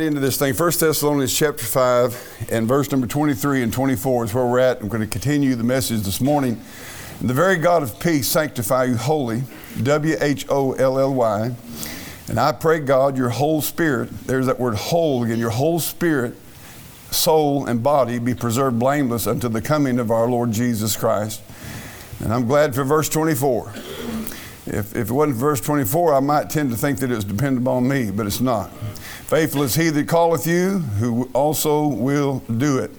into this thing. 1 Thessalonians chapter 5 and verse number 23 and 24 is where we're at. I'm going to continue the message this morning. The very God of peace sanctify you wholly, W H O L L Y. And I pray, God, your whole spirit, there's that word whole again, your whole spirit, soul, and body be preserved blameless unto the coming of our Lord Jesus Christ. And I'm glad for verse 24. If, if it wasn't verse 24, I might tend to think that it was dependent upon me, but it's not. Faithful is he that calleth you, who also will do it.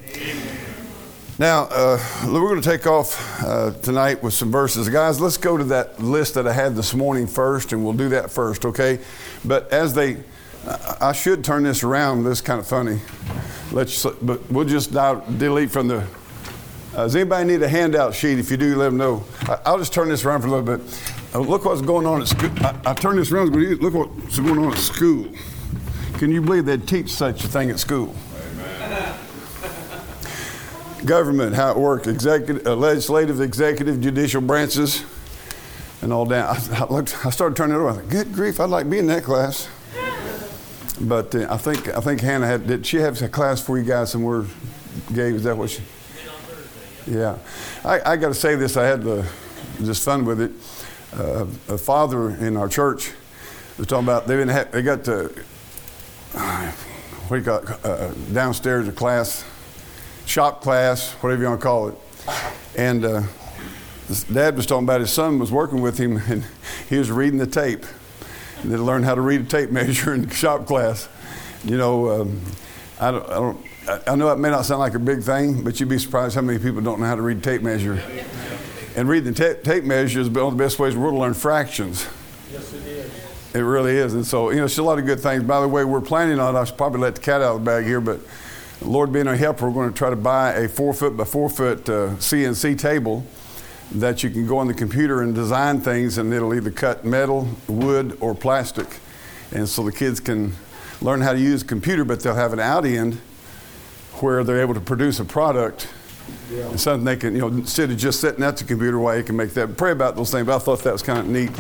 Now, uh, we're going to take off uh, tonight with some verses. Guys, let's go to that list that I had this morning first, and we'll do that first, okay? But as they, I should turn this around. This is kind of funny. Let's, but we'll just delete from the. Uh, does anybody need a handout sheet? If you do, let them know. I, will just turn this around for a little bit. Uh, look what's going on at school. I, I turn this around. Look what's going on at school. Can you believe they'd teach such a thing at school? Government, how it works, executive, uh, legislative, executive, judicial branches, and all that. I, I, looked, I started turning it over. I thought, good grief, I'd like to be in that class. But uh, I think I think Hannah had. Did she have a class for you guys somewhere? Gabe, is that what she? Yeah, I, I got to say this. I had the, just fun with it. Uh, a father in our church was talking about they been they got to what do you call it, uh, downstairs a class, shop class, whatever you want to call it. And uh, dad was talking about his son was working with him and he was reading the tape. And they learned how to read a tape measure in shop class. You know, um, I, don't, I, don't, I know it may not sound like a big thing, but you'd be surprised how many people don't know how to read tape measure. And reading the tape measure is one of the best ways in the world to learn fractions. Yes, it really is. And so, you know, it's a lot of good things. By the way, we're planning on, I should probably let the cat out of the bag here, but Lord being our helper, we're going to try to buy a four foot by four foot uh, CNC table that you can go on the computer and design things, and it'll either cut metal, wood, or plastic. And so the kids can learn how to use a computer, but they'll have an out end where they're able to produce a product yeah. and something they can, you know, instead of just sitting at the computer while you can make that. Pray about those things. But I thought that was kind of neat.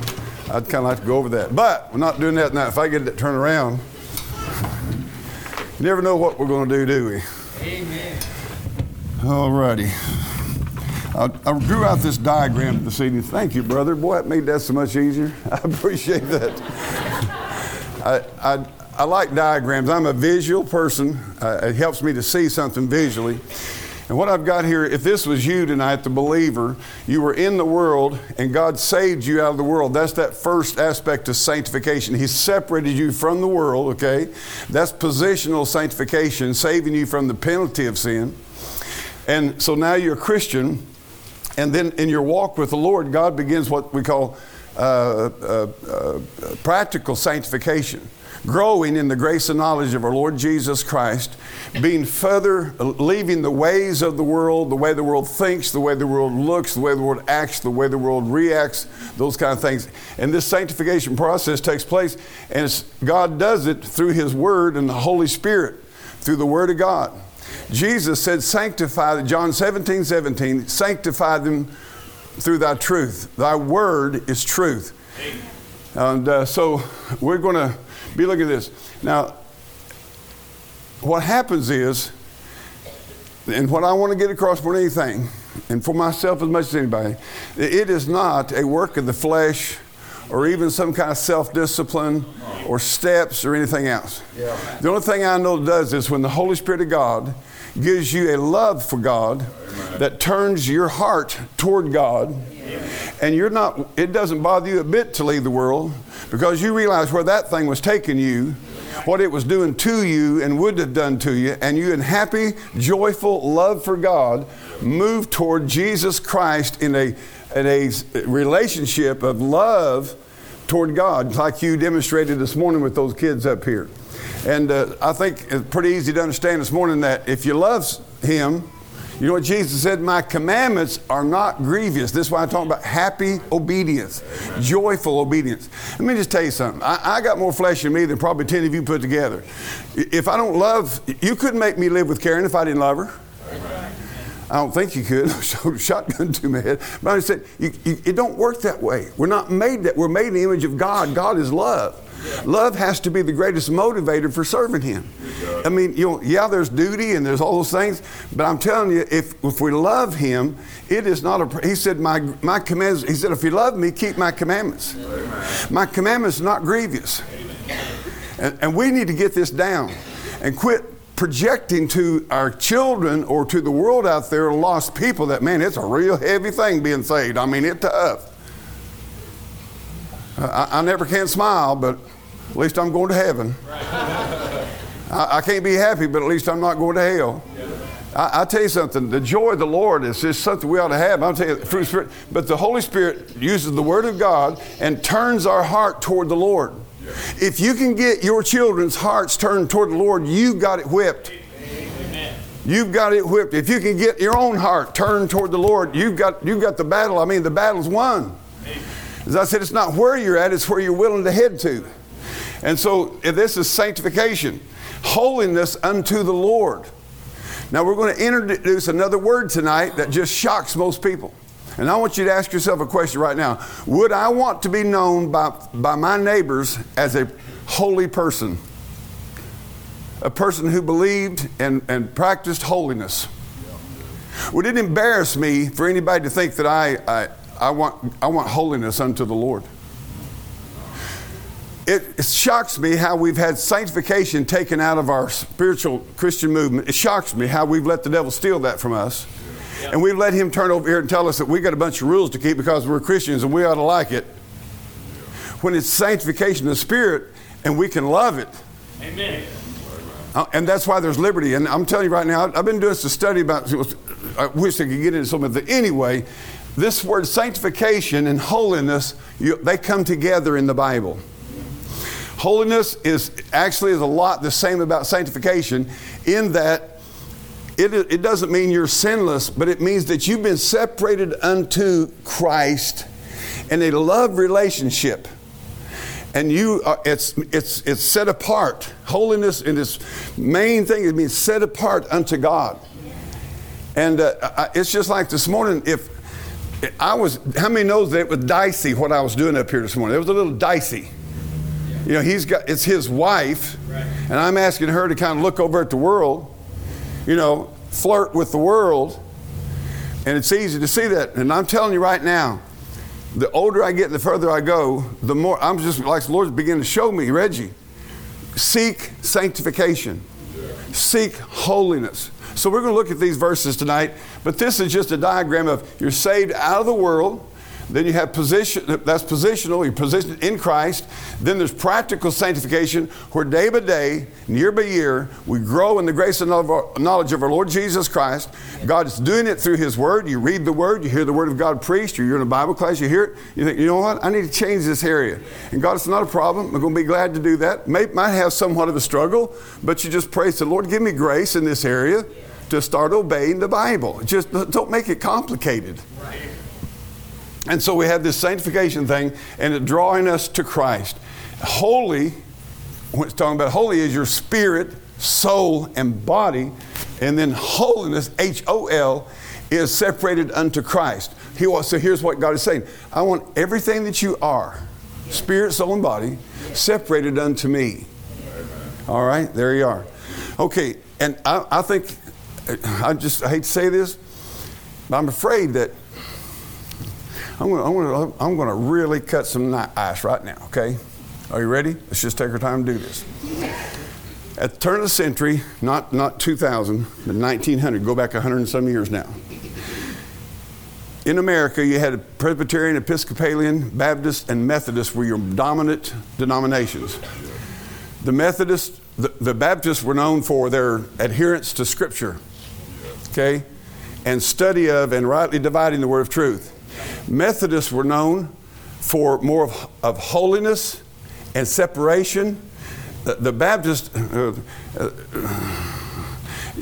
I'd kind of like to go over that. But we're not doing that now. If I get it turned around, you never know what we're going to do, do we? Amen. All righty. I, I drew out this diagram this evening. Thank you, brother. Boy, it made that so much easier. I appreciate that. I, I, I like diagrams. I'm a visual person. Uh, it helps me to see something visually. And what I've got here, if this was you tonight, the believer, you were in the world and God saved you out of the world. That's that first aspect of sanctification. He separated you from the world, okay? That's positional sanctification, saving you from the penalty of sin. And so now you're a Christian, and then in your walk with the Lord, God begins what we call uh, uh, uh, practical sanctification growing in the grace and knowledge of our Lord Jesus Christ, being further, leaving the ways of the world, the way the world thinks, the way the world looks, the way the world acts, the way the world reacts, those kind of things. And this sanctification process takes place, and God does it through His Word and the Holy Spirit, through the Word of God. Jesus said, Sanctify, John 17, 17, sanctify them through thy truth. Thy word is truth. And uh, so we're going to be looking at this. Now, what happens is, and what I want to get across more than anything, and for myself as much as anybody, it is not a work of the flesh or even some kind of self discipline or steps or anything else. Yeah. The only thing I know does is when the Holy Spirit of God gives you a love for God Amen. that turns your heart toward God, and you're not, it doesn't bother you a bit to leave the world because you realize where that thing was taking you, what it was doing to you and would have done to you, and you in happy, joyful love for God move toward Jesus Christ in a, in a relationship of love toward God, like you demonstrated this morning with those kids up here. And uh, I think it's pretty easy to understand this morning that if you love Him, you know what Jesus said? My commandments are not grievous. This is why I talk about happy obedience, joyful obedience. Let me just tell you something. I, I, got more flesh in me than probably 10 of you put together. If I don't love, you couldn't make me live with Karen if I didn't love her. I don't think you could. Shotgun to my head. But I said, you, you, it don't work that way. We're not made that. We're made in the image of God. God is love. Love has to be the greatest motivator for serving Him. I mean, you know, yeah, there's duty and there's all those things, but I'm telling you, if, if we love Him, it is not a. He said, my my commands. He said, if you love me, keep my commandments. My commandments are not grievous. And, and we need to get this down and quit projecting to our children or to the world out there, lost people, that man, it's a real heavy thing being saved. I mean, it's tough. I, I, never can smile, but at least I'm going to heaven. I, I, can't be happy, but at least I'm not going to hell. I, I, tell you something, the joy of the Lord is just something we ought to have. I'll tell you, fruit Spirit. But the Holy Spirit uses the Word of God and turns our heart toward the Lord. If you can get your children's hearts turned toward the Lord, you've got it whipped. You've got it whipped. If you can get your own heart turned toward the Lord, you've got, you've got the battle. I mean, the battle's won. As I said, it's not where you're at, it's where you're willing to head to. And so this is sanctification, holiness unto the Lord. Now we're going to introduce another word tonight that just shocks most people. And I want you to ask yourself a question right now. Would I want to be known by, by my neighbors as a holy person? A person who believed and, and practiced holiness? Would it embarrass me for anybody to think that I, I, I, want, I want holiness unto the Lord? It, it shocks me how we've had sanctification taken out of our spiritual Christian movement. It shocks me how we've let the devil steal that from us. And we've let him turn over here and tell us that we got a bunch of rules to keep because we're Christians and we ought to like it. When it's sanctification of the Spirit and we can love it. Amen. Uh, and that's why there's liberty. And I'm telling you right now, I've been doing this study about, I wish I could get into some of it. Anyway, this word sanctification and holiness, you, they come together in the Bible. Holiness is actually is a lot the same about sanctification in that it, it doesn't mean you're sinless, but it means that you've been separated unto Christ in a love relationship. And you are, it's, it's, it's set apart. Holiness in its main thing is being set apart unto God. And uh, I, it's just like this morning, if I was, how many knows that it was dicey what I was doing up here this morning? It was a little dicey. You know, he's got, it's his wife, and I'm asking her to kind of look over at the world you know, flirt with the world. And it's easy to see that. And I'm telling you right now, the older I get and the further I go, the more I'm just like the Lord's beginning to show me, Reggie, seek sanctification, seek holiness. So we're going to look at these verses tonight, but this is just a diagram of you're saved out of the world then you have position, that's positional, you're positioned in Christ. Then there's practical sanctification, where day by day, year by year, we grow in the grace and knowledge of our Lord Jesus Christ. God is doing it through His Word. You read the Word, you hear the Word of God preached, or you're in a Bible class, you hear it, you think, you know what, I need to change this area. And God, it's not a problem. I'm going to be glad to do that. May, might have somewhat of a struggle, but you just praise the Lord, give me grace in this area to start obeying the Bible. Just don't make it complicated. And so we have this sanctification thing and it drawing us to Christ. Holy, when it's talking about holy, is your spirit, soul, and body. And then holiness, H O L, is separated unto Christ. He wants, so here's what God is saying I want everything that you are, spirit, soul, and body, separated unto me. All right, there you are. Okay, and I, I think, I just I hate to say this, but I'm afraid that I'm going, I'm, I'm going to really cut some ice right now, okay? Are you ready? Let's just take our time to do this. At the turn of the century, not, not 2000, but 1900, go back 100 and some years now. In America, you had Presbyterian, Episcopalian, Baptist, and Methodist were your dominant denominations. The Methodists, the, the Baptists were known for their adherence to Scripture, okay, and study of and rightly dividing the word of truth. Methodists were known for more of, of holiness and separation. The, the Baptist, uh, uh,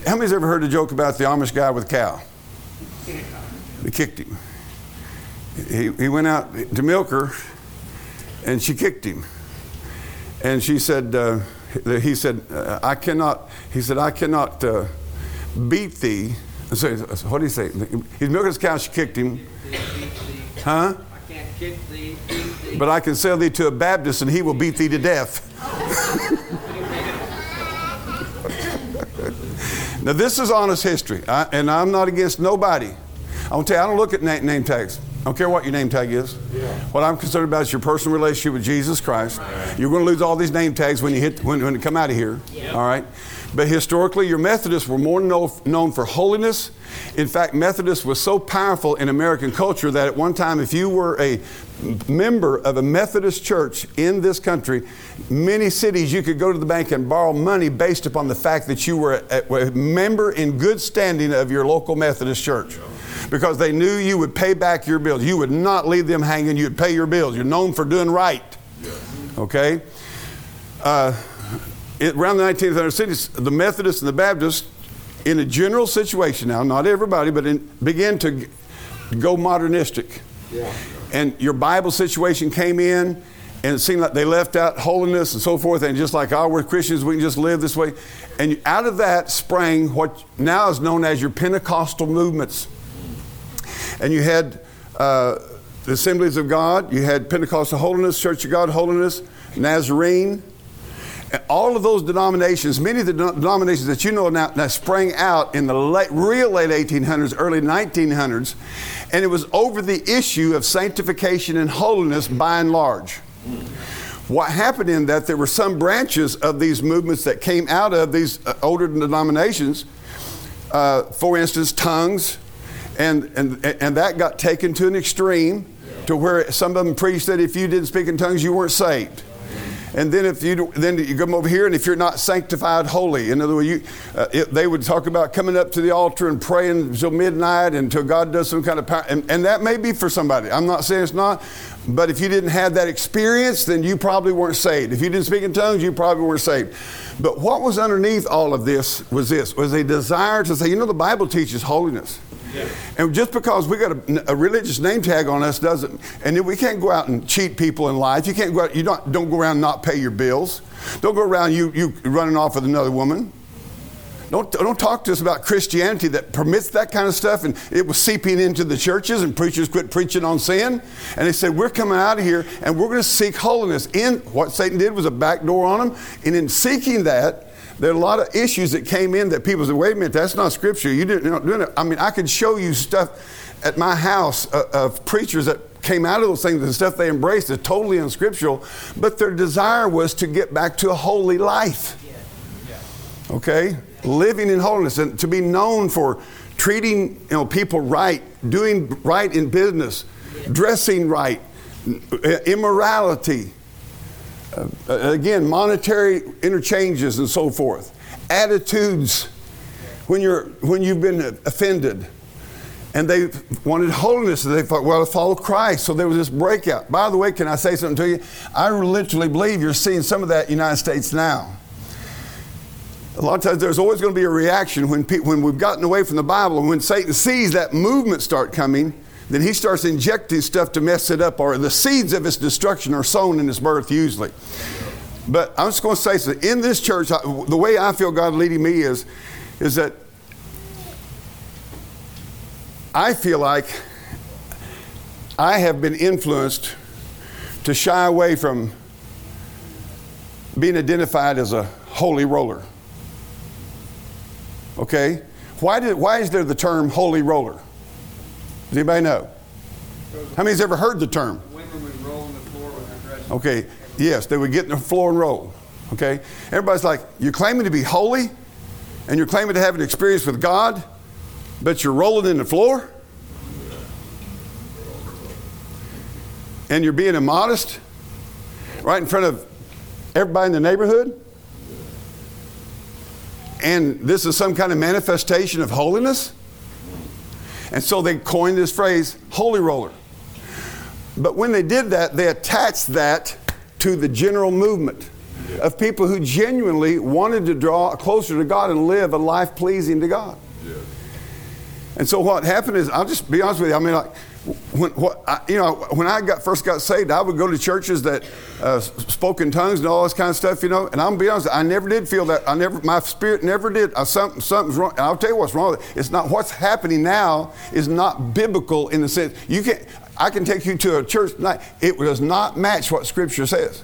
how many's ever heard a joke about the Amish guy with a cow? They kicked him. He, he went out to milk her and she kicked him. And she said, uh, he said, uh, I cannot, he said, I cannot uh, beat thee So, what do you say? He's milking his cow, she kicked him. Huh? I can't kick thee, thee. But I can sell thee to a Baptist and he will beat thee to death. now, this is honest history, I, and I'm not against nobody. I want to tell you, I don't look at na- name tags. I don't care what your name tag is. What I'm concerned about is your personal relationship with Jesus Christ. You're going to lose all these name tags when you hit when, when you come out of here. All right. But historically, your Methodists were more know, known for holiness. In fact, Methodist was so powerful in American culture that at one time, if you were a member of a Methodist church in this country, many cities you could go to the bank and borrow money based upon the fact that you were a, a member in good standing of your local Methodist church because they knew you would pay back your bills. You would not leave them hanging, you'd pay your bills. You're known for doing right. Okay? Uh, it, around the 1900 cities, the Methodists and the Baptists, in a general situation now, not everybody, but in, began to g- go modernistic. And your Bible situation came in, and it seemed like they left out holiness and so forth, and just like, oh, we're Christians, we can just live this way. And out of that sprang what now is known as your Pentecostal movements and you had uh, the Assemblies of God, you had Pentecostal Holiness, Church of God Holiness, Nazarene. All of those denominations, many of the denominations that you know now, now sprang out in the late, real late 1800s, early 1900s, and it was over the issue of sanctification and holiness by and large. What happened in that there were some branches of these movements that came out of these uh, older denominations. Uh, for instance, tongues, and, and, and that got taken to an extreme to where some of them preached that if you didn't speak in tongues, you weren't saved. And then if you then you come over here, and if you're not sanctified holy, in other words, you, uh, it, they would talk about coming up to the altar and praying until midnight until God does some kind of power, and, and that may be for somebody. I'm not saying it's not, but if you didn't have that experience, then you probably weren't saved. If you didn't speak in tongues, you probably weren't saved. But what was underneath all of this was this: was a desire to say, you know, the Bible teaches holiness. And just because we got a, a, religious name tag on us doesn't, and we can't go out and cheat people in life. You can't go out, you don't, don't go around and not pay your bills. Don't go around you, you running off with another woman. Don't, don't talk to us about Christianity that permits that kind of stuff. And it was seeping into the churches, and preachers quit preaching on sin. And they said, We're coming out of here and we're going to seek holiness. In what Satan did was a back door on them. And in seeking that, there are a lot of issues that came in that people said, wait a minute, that's not scripture. You didn't you know doing it. I mean, I could show you stuff at my house uh, of preachers that came out of those things, the stuff they embraced is totally unscriptural, but their desire was to get back to a holy life. Okay? Living in holiness and to be known for treating you know, people right, doing right in business, dressing right, immorality, Uh, again, monetary interchanges and so forth, attitudes when, you're, when you've been offended. And they wanted holiness, and they thought, well, to follow Christ. So there was this breakout. By the way, can I say something to you? I literally believe you're seeing some of that in the United States now. A lot of times there's always going to be a reaction when, pe- when we've gotten away from the Bible, and when Satan sees that movement start coming, then he starts injecting stuff to mess it up, or the seeds of its destruction are sown in his birth usually. But I'm just going to say something. In this church, the way I feel God leading me is, is that I feel like I have been influenced to shy away from being identified as a holy roller. Okay? Why, did, why is there the term holy roller? Does anybody know? How many's ever heard the term? Women would roll on the floor when they're. Okay, yes, they would get on the floor and roll. Okay? Everybody's like, you're claiming to be holy and you're claiming to have an experience with God, but you're rolling in the floor? And you're being immodest right in front of everybody in the neighborhood? And this is some kind of manifestation of holiness? And so they coined this phrase, holy roller. But when they did that, they attached that to the general movement of people who genuinely wanted to draw closer to God and live a life pleasing to God. And so what happened is, I'll just be honest with you. I mean, like, when, what, I, you know, when I got first got saved, I would go to churches that uh, spoke in tongues and all this kind of stuff, you know. And I'm gonna be honest, I never did feel that. I never, my spirit never did. Uh, something, something's wrong. And I'll tell you what's wrong. it. It's not what's happening now is not biblical in the sense you can. I can take you to a church tonight. It does not match what Scripture says.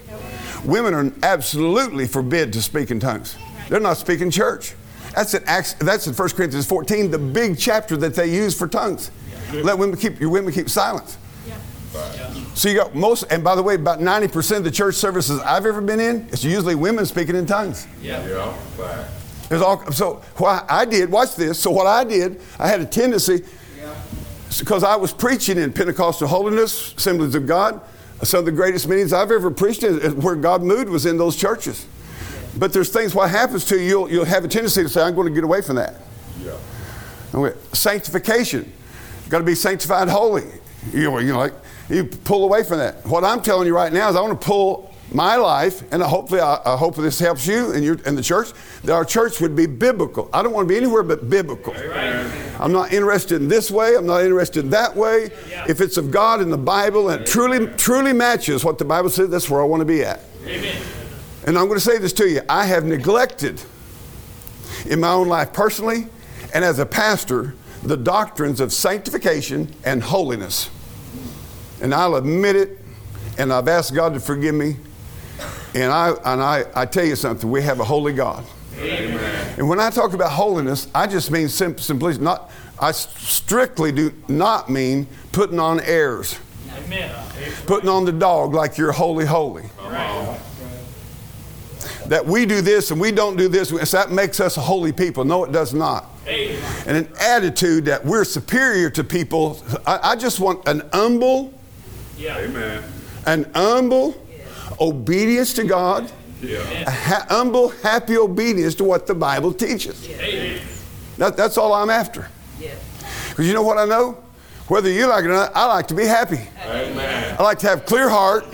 Women are absolutely forbid to speak in tongues. They're not speaking church. That's in Acts, That's in 1 Corinthians 14, the big chapter that they use for tongues. Let women keep your women keep silence. So you got most, and by the way, about 90% of the church services I've ever been in, it's usually women speaking in tongues. Yeah. Yeah. Fact. There's all, so what I did, watch this. So what I did, I had a tendency, because I was preaching in Pentecostal holiness, Assemblies of God. Some of the greatest meetings I've ever preached in, where God moved was in those churches. But there's things, what happens to you, you'll, you'll have a tendency to say, I'm going to get away from that. Yeah. Okay. Sanctification. Got to be sanctified holy. You know, you know, like you pull away from that. What I'm telling you right now is I want to pull my life, and hopefully, I, I hope this helps you and, your, and the church, that our church would be biblical. I don't want to be anywhere but biblical. I'm not interested in this way. I'm not interested in that way. If it's of God in the Bible and it truly, truly matches what the Bible says, that's where I want to be at. Amen. And I'm going to say this to you. I have neglected in my own life personally and as a pastor the doctrines of sanctification and holiness. And I'll admit it, and I've asked God to forgive me. And I, and I, I tell you something, we have a holy God. Amen. And when I talk about holiness, I just mean sim- simply not, I strictly do not mean putting on airs. Amen. Putting on the dog like you're holy, holy. Right. That we do this and we don't do this, so that makes us a holy people. No, it does not. Amen. And an attitude that we're superior to people. I, I just want an humble, Yeah. Amen. an humble obedience to God, Yeah. a ha- humble, happy obedience to what the Bible teaches. Amen. That, that's all I'm after. Yes. Because you know what I know? Whether you like it or not, I like to be happy. Amen. I like to have clear heart,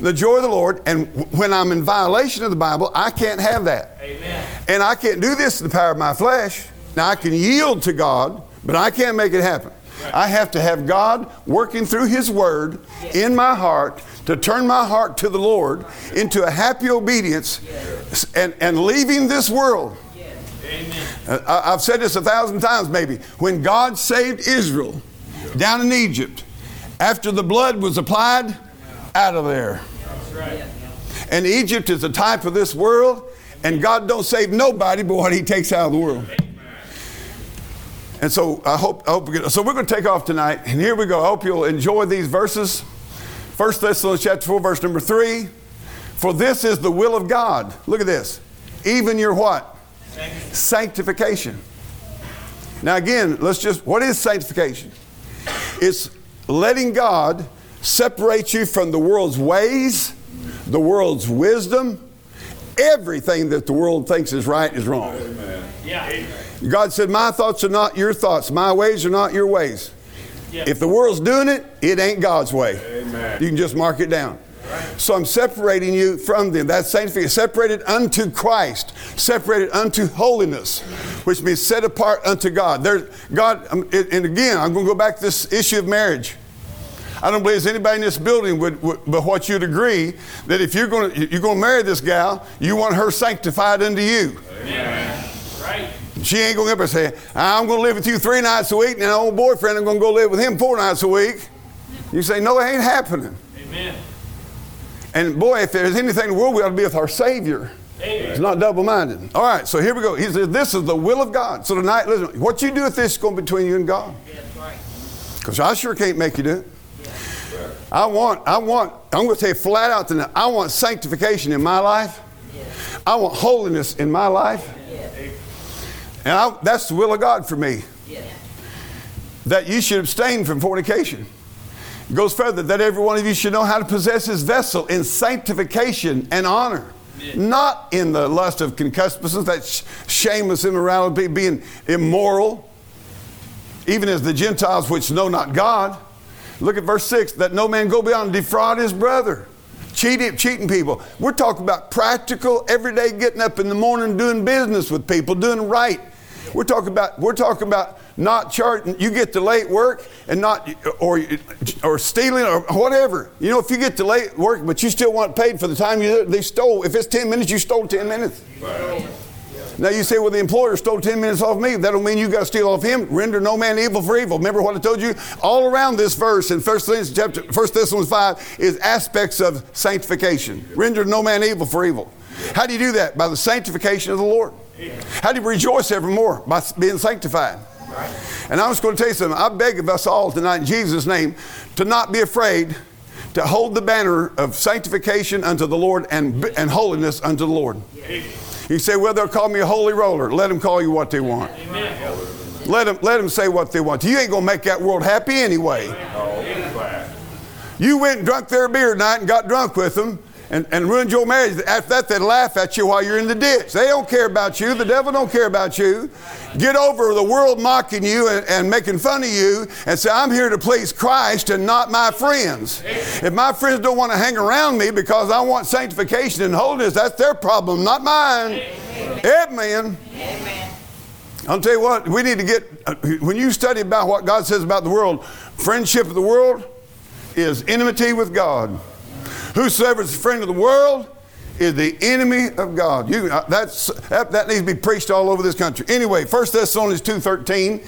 the joy of the Lord, and when I'm in violation of the Bible, I can't have that. Amen. And I can't do this in the power of my flesh. Now I can yield to God, but I can't make it happen. I have to have God working through His Word in my heart to turn my heart to the Lord into a happy obedience and, and leaving this world. Amen. Uh, I've said this a thousand times maybe. When God saved Israel down in Egypt, after the blood was applied, out of there. And Egypt is a type of this world, and God don't save nobody but what He takes out of the world. And so I hope, I hope we get, so we're going to take off tonight, and here we go. I hope you'll enjoy these verses. 1 Thessalonians chapter 4, verse number 3. For this is the will of God. Look at this. Even your what? Sanctification. Now again, let's just, what is sanctification? It's letting God separate you from the world's ways, the world's wisdom, everything that the world thinks is right is wrong. Yeah. God said, My thoughts are not your thoughts, my ways are not your ways. Yeah. If the world's doing it, it ain't God's way. Amen. You can just mark it down. So I'm separating you from them. That's sanctification. Separated unto Christ, separated unto holiness, which means set apart unto God. There, God, um, and again, I'm going to go back to this issue of marriage. I don't believe there's anybody in this building would, would but what you'd agree that if you're going to you're going to marry this gal, you want her sanctified unto you. Amen. Right. She ain't going to ever say, I'm going to live with you three nights a week, and an old boyfriend, I'm going to go live with him four nights a week. You say, No, it ain't happening. Amen. And boy, if there's anything in the world, we ought to be with our Savior. Amen. It's not double minded. All right, so here we go. He says, This is the will of God. So tonight, listen, what you do with this is going between you and God. That's right. Because I sure can't make you do it. I want, I want, I'm going to you flat out tonight, I want sanctification in my life. I want holiness in my life. And I, that's the will of God for me. Yes. That you should abstain from fornication. It goes further, that every one of you should know how to possess his vessel in sanctification and honor. Not in the lust of concupiscence, that sh- shameless immorality, being immoral, even as the Gentiles which know not God. Look at verse 6 that no man go beyond defraud his brother. Cheating, cheating people. We're talking about practical, everyday getting up in the morning, doing business with people, doing right. We're talking about, we're talking about not charging, you get to late work and not, or, or stealing or whatever. You know, if you get to late work, but you still want paid for the time you, they stole, if it's 10 minutes, you stole 10 minutes. Now you say, well, the employer stole 10 minutes off me. That don't mean you got to steal off him. Render no man evil for evil. Remember what I told you? All around this verse in 1 Thessalonians, chapter, 1 Thessalonians 5 is aspects of sanctification. Render no man evil for evil. How do you do that? By the sanctification of the Lord. How do you rejoice evermore? By being sanctified. And I'm just going to tell you something. I beg of us all tonight in Jesus' name to not be afraid to hold the banner of sanctification unto the Lord and, and holiness unto the Lord. You say, well, they'll call me a holy roller. Let them call you what they want. Let them, let them say what they want. You ain't going to make that world happy anyway. You went and drunk their beer tonight and got drunk with them and, and ruined your marriage. After that, they laugh at you while you're in the ditch. They don't care about you. The devil don't care about you. Get over the world mocking you and, and making fun of you and say, I'm here to please Christ and not my friends. If my friends don't want to hang around me because I want sanctification and holiness, that's their problem, not mine. Amen. I'll tell you what, we need to get, uh, when you study about what God says about the world, friendship of the world is enmity with God. Whosoever is a friend of the world is the enemy of God. You, uh, that's, that, that needs to be preached all over this country. Anyway, 1 Thessalonians 2.13,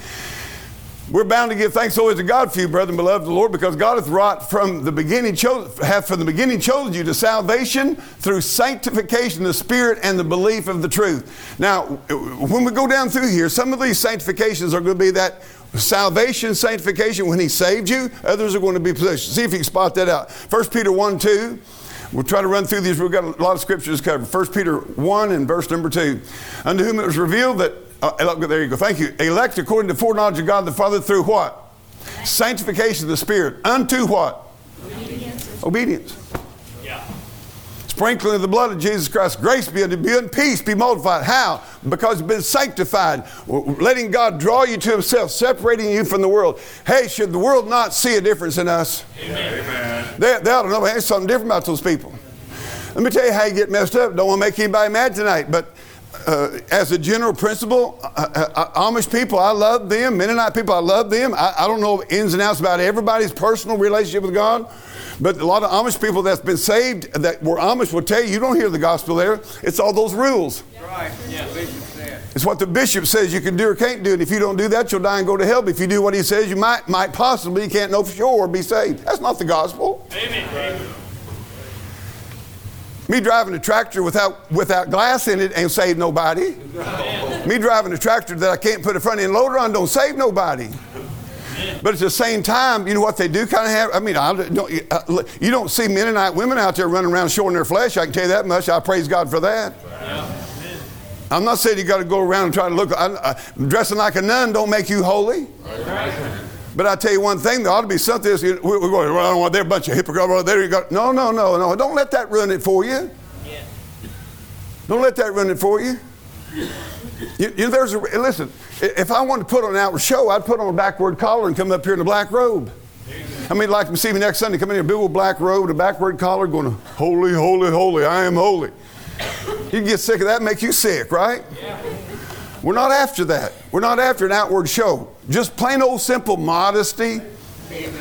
we're bound to give thanks always to God for you, brethren, beloved of the Lord, because God hath wrought from the beginning, hath from the beginning chosen you to salvation through sanctification of the Spirit and the belief of the truth. Now, when we go down through here, some of these sanctifications are going to be that salvation, sanctification when He saved you. Others are going to be possession. See if you can spot that out. 1 Peter 1 2. We'll try to run through these. We've got a lot of scriptures covered. 1 Peter 1 and verse number 2. Unto whom it was revealed that, uh, there you go, thank you. Elect according to foreknowledge of God the Father through what? Sanctification of the Spirit. Unto what? Obedience. Obedience. Sprinkling of the blood of Jesus Christ. Grace be unto you and peace be multiplied. How? Because you've been sanctified. Letting God draw you to Himself, separating you from the world. Hey, should the world not see a difference in us? Amen. They, they ought to know there's something different about those people. Let me tell you how you get messed up. Don't want to make anybody mad tonight, but uh, as a general principle, uh, uh, Amish people, I love them. Mennonite people, I love them. I, I, don't know ins and outs about everybody's personal relationship with God, but a lot of Amish people that's been saved that were Amish will tell you, you don't hear the gospel there. It's all those rules. Right, yeah. It's what the bishop says you can do or can't do. And if you don't do that, you'll die and go to hell. But if you do what he says, you might, might possibly, you can't know for sure, be saved. That's not the gospel. Amen. Me driving a tractor without, without glass in it ain't save nobody. Me driving a tractor that I can't put a front end loader on don't save nobody. But at the same time, you know what they do kind of have? I mean, I don't, uh, you don't see Mennonite women out there running around showing their flesh. I can tell you that much. I praise God for that. I'm not saying you got to go around and try to look. I, I, dressing like a nun don't make you holy. But I tell you one thing, there ought to be something. Else, we're going, well, I don't want they're a bunch of hypocrites. There you go. No, no, no, no. Don't let that ruin it for you. Yeah. Don't let that ruin it for you. You, you there's a, listen, if I wanted to put on an outward show, I'd put on a backward collar and come up here in a black robe. I mean, like to see me next Sunday, come in here, a big old black robe, a backward collar, going, holy, holy, holy, I am holy. You get sick of that, make you sick, right? Yeah. We're not after that. We're not after an outward show. Just plain old simple modesty.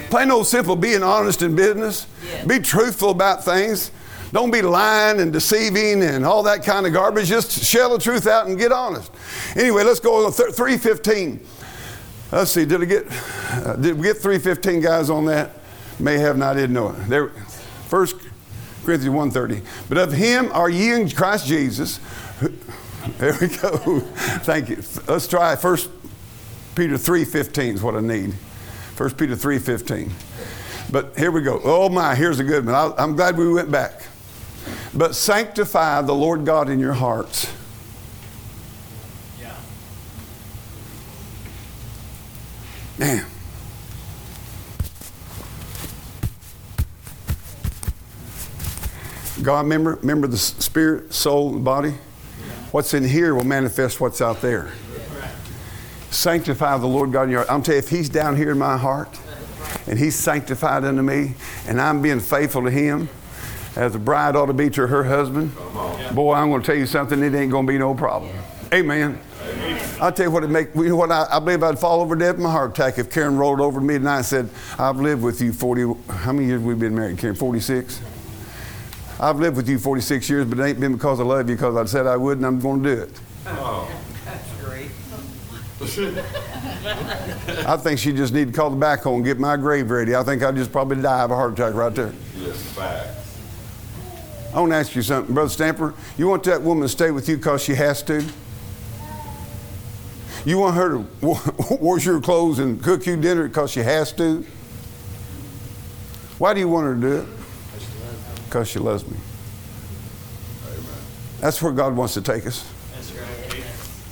Plain old simple being honest in business. Be truthful about things. Don't be lying and deceiving and all that kind of garbage. Just shell the truth out and get honest. Anyway, let's go on 315. Let's see, did I get uh, did we get 315 guys on that? May have not, didn't know it. There, First Corinthians 130. But of him are ye in Christ Jesus. There we go. Thank you. Let's try First Peter 3.15 is what I need. First Peter 3.15. But here we go. Oh my, here's a good one. I, I'm glad we went back. But sanctify the Lord God in your hearts. Yeah. Man. God, remember, remember the spirit, soul, and body? What's in here will manifest what's out there. Sanctify the Lord God in your heart. I'm telling you, if He's down here in my heart and He's sanctified unto me and I'm being faithful to Him, as a bride ought to be to her husband, boy, I'm going to tell you something, it ain't going to be no problem. Amen. I'll tell you what it make. You know what? I, I believe I'd fall over dead from a heart attack if Karen rolled over to me tonight and said, "I've lived with you 40. How many years we've been married, Karen? 46. I've lived with you 46 years, but it ain't been because I love you, because I said I would, and I'm going to do it. That's great. I think she just need to call the backhoe and get my grave ready. I think I'd just probably die of a heart attack right there. Yes, fact. I want to ask you something, Brother Stamper. You want that woman to stay with you because she has to? You want her to wa- wash your clothes and cook you dinner because she has to? Why do you want her to do it? Because she loves me. That's where God wants to take us.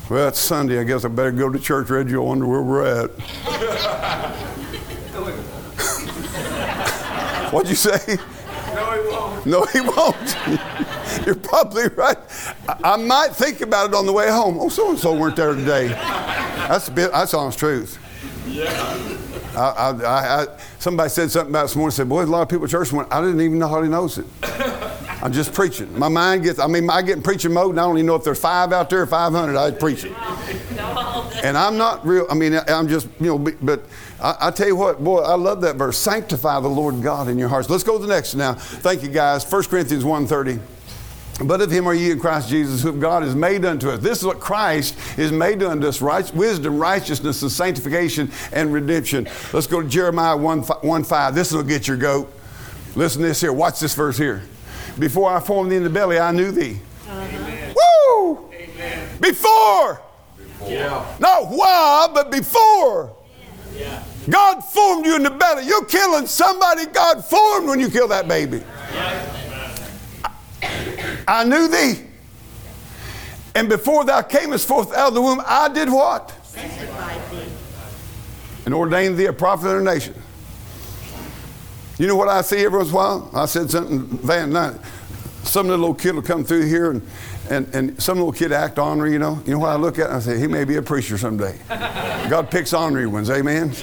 Well, it's Sunday. I guess I better go to church, Reggie. I wonder where we're at. What'd you say? No, he won't. No. You're probably right. I, I might think about it on the way home. Oh, so and so weren't there today. That's a bit. That's honest truth. Yeah. I, I, I, I, somebody said something about this morning. Said, "Boy, there's a lot of people at church." Went, I didn't even know how he knows it. I'm just preaching. My mind gets. I mean, I get in preaching mode, and I don't even know if there's five out there or 500. I preach it. And I'm not real. I mean, I'm just you know. But I, I tell you what, boy, I love that verse. Sanctify the Lord God in your hearts. Let's go to the next now. Thank you, guys. 1 Corinthians 1.30. But of him are ye in Christ Jesus, whom God has made unto us. This is what Christ is made unto us right, wisdom, righteousness, and sanctification and redemption. Let's go to Jeremiah 1, 1 5. This will get your goat. Listen to this here. Watch this verse here. Before I formed thee in the belly, I knew thee. Woo! Before! Yeah. Not while, but before. Yeah. God formed you in the belly. You're killing somebody God formed when you kill that baby. I knew thee. And before thou camest forth out of the womb, I did what? And ordained thee a prophet of the nation. You know what I see every once in a while? I said something Van night. Some little old kid will come through here and, and, and some little kid act ornery, you know. You know what I look at? I say, he may be a preacher someday. God picks ornery ones, amen?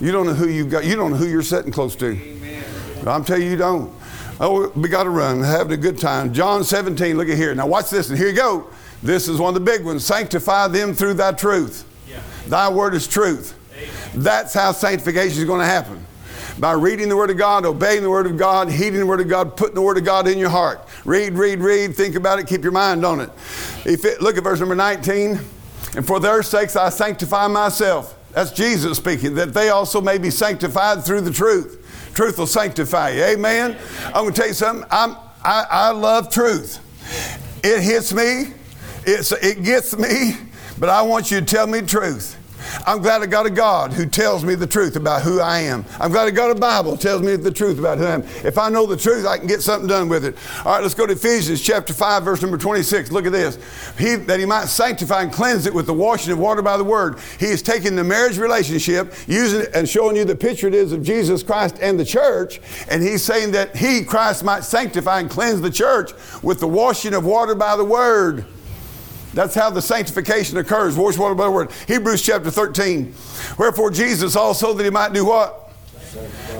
You don't know who you got. You don't know who you're sitting close to. I'm telling you, you don't. Oh, we got to run, having a good time. John 17, look at here. Now watch this, and here you go. This is one of the big ones. Sanctify them through thy truth. Thy word is truth. That's how sanctification is going to happen. By reading the Word of God, obeying the Word of God, heeding the Word of God, putting the Word of God in your heart. Read, read, read, think about it, keep your mind on it. If it look at verse number 19. And for their sakes I sanctify myself. That's Jesus speaking, that they also may be sanctified through the truth. Truth will sanctify you. Amen. I'm going to tell you something. I'm, I, I love truth. It hits me. It's, it gets me. But I want you to tell me truth. I'm glad I got a God who tells me the truth about who I am. I'm glad I got a Bible tells me the truth about who I am. If I know the truth, I can get something done with it. All right, let's go to Ephesians chapter 5, verse number 26. Look at this. He, that he might sanctify and cleanse it with the washing of water by the word. He is taking the marriage relationship, using it and showing you the picture it is of Jesus Christ and the church. And he's saying that he, Christ, might sanctify and cleanse the church with the washing of water by the word. That's how the sanctification occurs. Water by the word. Hebrews chapter 13. Wherefore Jesus also that he might do what?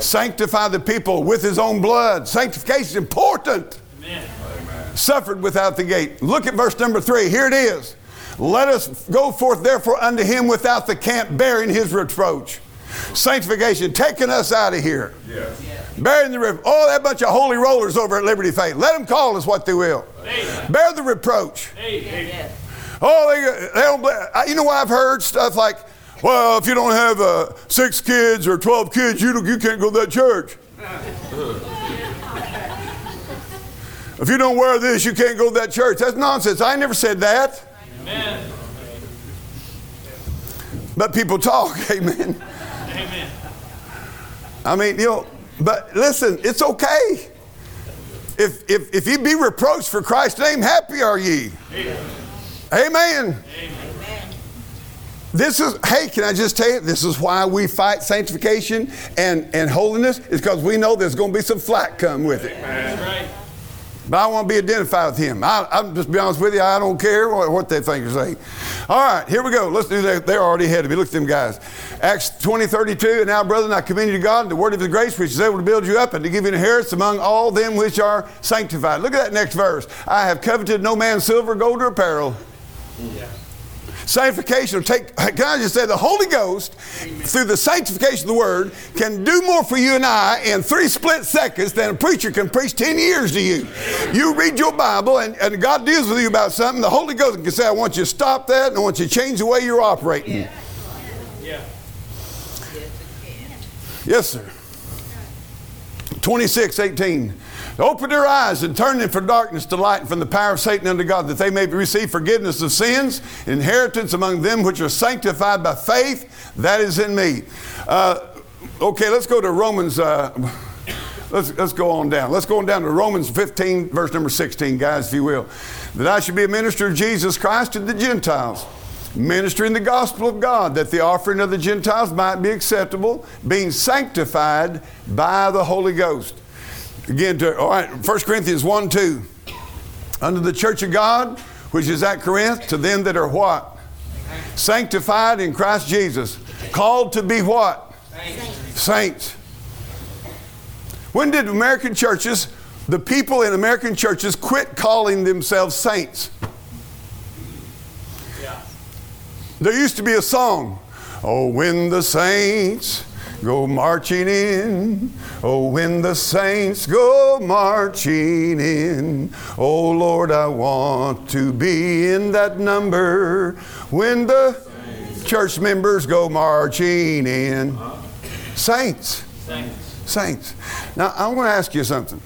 Sanctify the people with his own blood. Sanctification is important. Amen. Suffered without the gate. Look at verse number three. Here it is. Let us go forth therefore unto him without the camp, bearing his reproach. Sanctification, taking us out of here. Yes. Bearing the reproach. Oh, that bunch of holy rollers over at Liberty Faith. Let them call us what they will. Amen. Bear the reproach. Amen. Oh, they, they don't. bl- I- You know, why I've heard stuff like, "Well, if you don't have uh, six kids or twelve kids, you don't, you can't go to that church." if you don't wear this, you can't go to that church. That's nonsense. I never said that. Amen. But people talk. Amen. Amen. I mean, you know. But listen, it's okay. If if if you be reproached for Christ's name, happy are ye. Amen. This is, hey, can I just tell you, this is why we fight sanctification and, and holiness, is because we know there's going to be some flack come with it. Right. But I want to be identified with him. I, I'm just be honest with you, I don't care what, what they think or say. All right, here we go. Let's do that. They're already ahead of me. Look at them guys. Acts 20, 32. And now, brethren, I commend you to God and the word of his grace, which is able to build you up and to give you an inheritance among all them which are sanctified. Look at that next verse. I have coveted no man's silver, gold, or apparel. Sanctification will take, can I just say, the Holy Ghost, through the sanctification of the Word, can do more for you and I in three split seconds than a preacher can preach 10 years to you. You read your Bible and, and God deals with you about something, the Holy Ghost can say, I want you to stop that and I want you to change the way you're operating. Yeah. Yes, sir. 26, 18. Open their eyes and turn them from darkness to light and from the power of Satan unto God, that they may receive forgiveness of sins, inheritance among them which are sanctified by faith that is in me. Uh, okay, let's go to Romans. Uh, let's, let's go on down. Let's go on down to Romans 15, verse number 16, guys, if you will. That I should be a minister of Jesus Christ to the Gentiles ministering the gospel of God, that the offering of the Gentiles might be acceptable, being sanctified by the Holy Ghost. Again, to, all right, 1 Corinthians 1 2. Under the church of God, which is at Corinth, to them that are what? Sanctified in Christ Jesus. Called to be what? Saints. Saints. When did American churches, the people in American churches, quit calling themselves saints? Yeah. There used to be a song, Oh, when the saints go marching in, oh, when the saints go marching in, oh, Lord, I want to be in that number when the church members go marching in. Saints, Thanks. saints. Now, I want to ask you something.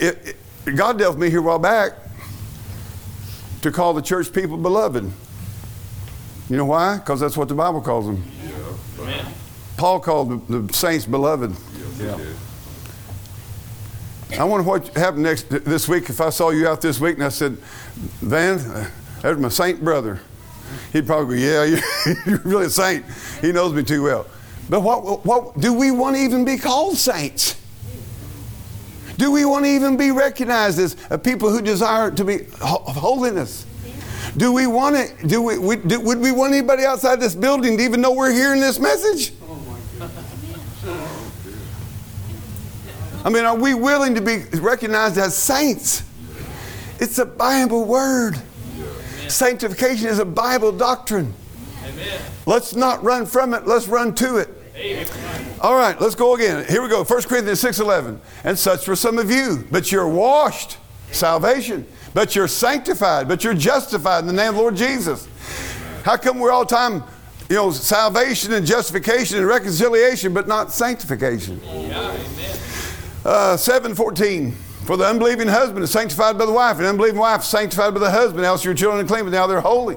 It, it- God dealt with me here a while back to call the church people beloved. You know why? Because that's what the Bible calls them. Paul called the, the saints beloved. Yeah. I wonder what happened next this week if I saw you out this week and I said, Van, uh, there's my saint brother. He'd probably go, Yeah, you're, you're really a saint. He knows me too well. But what, what do we want to even be called saints? Do we want to even be recognized as a people who desire to be ho- holiness? Do we want to? Do we? we do, would we want anybody outside this building to even know we're hearing this message? I mean, are we willing to be recognized as saints? It's a Bible word. Sanctification is a Bible doctrine. Amen. Let's not run from it. Let's run to it. All right, let's go again. Here we go. 1 Corinthians 6.11. And such for some of you. But you're washed. Salvation. But you're sanctified. But you're justified in the name of the Lord Jesus. How come we're all time, you know, salvation and justification and reconciliation, but not sanctification? Yeah. Uh, 7.14. For the unbelieving husband is sanctified by the wife, and the unbelieving wife is sanctified by the husband, else your children are clean, but now they're holy.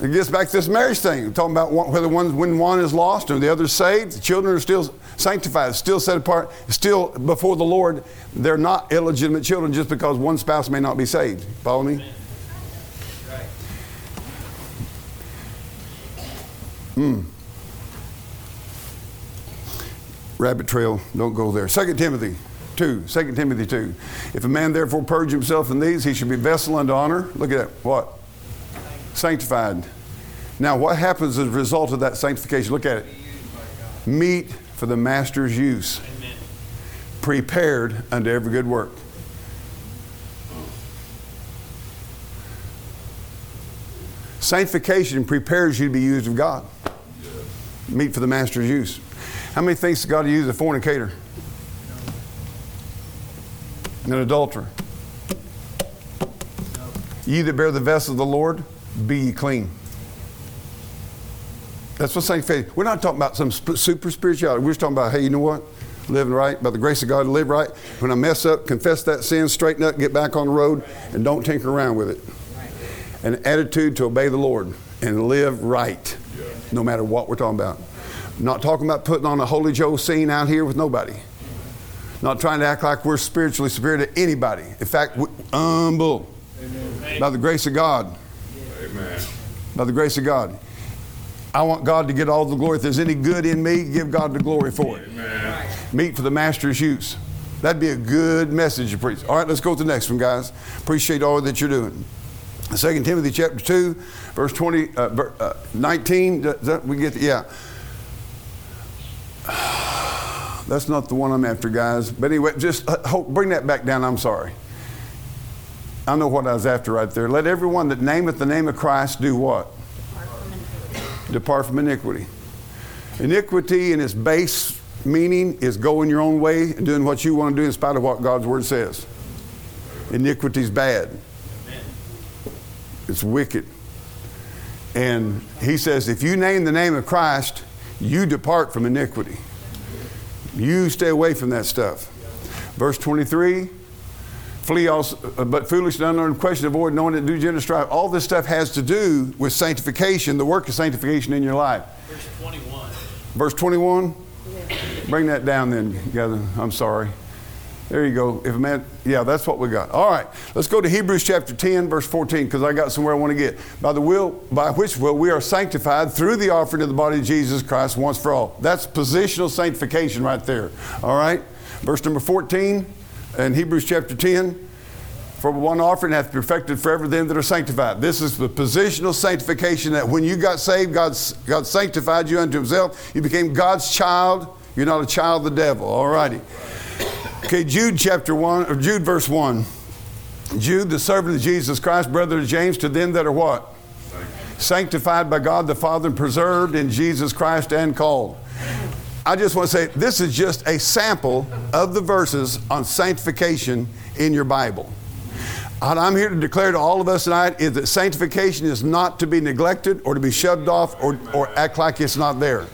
It gets back to this marriage thing. We're talking about whether one, when one is lost or the other is saved, the children are still sanctified, still set apart, still before the Lord. They're not illegitimate children just because one spouse may not be saved. Follow me? Right. Rabbit trail, don't go there. 2 Timothy 2, 2 Timothy 2. If a man therefore purge himself in these, he should be vessel unto honor. Look at that. What? Sanctified. Now, what happens as a result of that sanctification? Look at it. Meet for the master's use, prepared unto every good work. Sanctification prepares you to be used of God. Meet for the master's use. How many thinks God to use a fornicator? An adulterer? Ye that bear the vessel of the Lord, be ye clean. That's what sanctification. We're not talking about some super spirituality. We're just talking about, hey, you know what? Living right, by the grace of God, live right. When I mess up, confess that sin, straighten up, get back on the road, and don't tinker around with it. An attitude to obey the Lord and live right, no matter what we're talking about. Not talking about putting on a Holy Joe scene out here with nobody. Not trying to act like we're spiritually superior to anybody. In fact, we're humble by the grace of God. Amen. By the grace of God. I want God to get all the glory. If there's any good in me, give God the glory for it. Amen. Meet for the master's use. That'd be a good message to preach. All right, let's go to the next one, guys. Appreciate all that you're doing. 2 Timothy chapter 2, verse 20, uh, uh, 19. Does that, we get the, yeah. That's not the one I'm after, guys. But anyway, just uh, bring that back down. I'm sorry. I know what I was after right there. Let everyone that nameth the name of Christ do what? Depart from iniquity. Iniquity in its base meaning is going your own way and doing what you want to do in spite of what God's word says. Iniquity is bad. It's wicked. And he says, if you name the name of Christ, you depart from iniquity. You stay away from that stuff. Verse 23 flee also, uh, but foolish and unlearned question, avoid knowing that do generous strife. All this stuff has to do with sanctification, the work of sanctification in your life. Verse 21. Verse 21, bring that down then, together. I'm sorry. There you go. If man, yeah, that's what we got. All right, let's go to Hebrews chapter 10, verse 14, because I got somewhere I want to get. By the will, by which will we are sanctified through the offering of the body of Jesus Christ once for all. That's positional sanctification right there. All right, verse number 14 in Hebrews chapter 10. For one offering hath perfected forever them that are sanctified. This is the positional sanctification that when you got saved, God, God sanctified you unto himself. You became God's child. You're not a child of the devil. All righty. Okay, Jude chapter 1, or Jude verse 1. Jude, the servant of Jesus Christ, brother of James, to them that are what? Sanctified by God the Father and preserved in Jesus Christ and called. I just want to say this is just a sample of the verses on sanctification in your Bible. And I'm here to declare to all of us tonight is that sanctification is not to be neglected or to be shoved off or, or act like it's not there.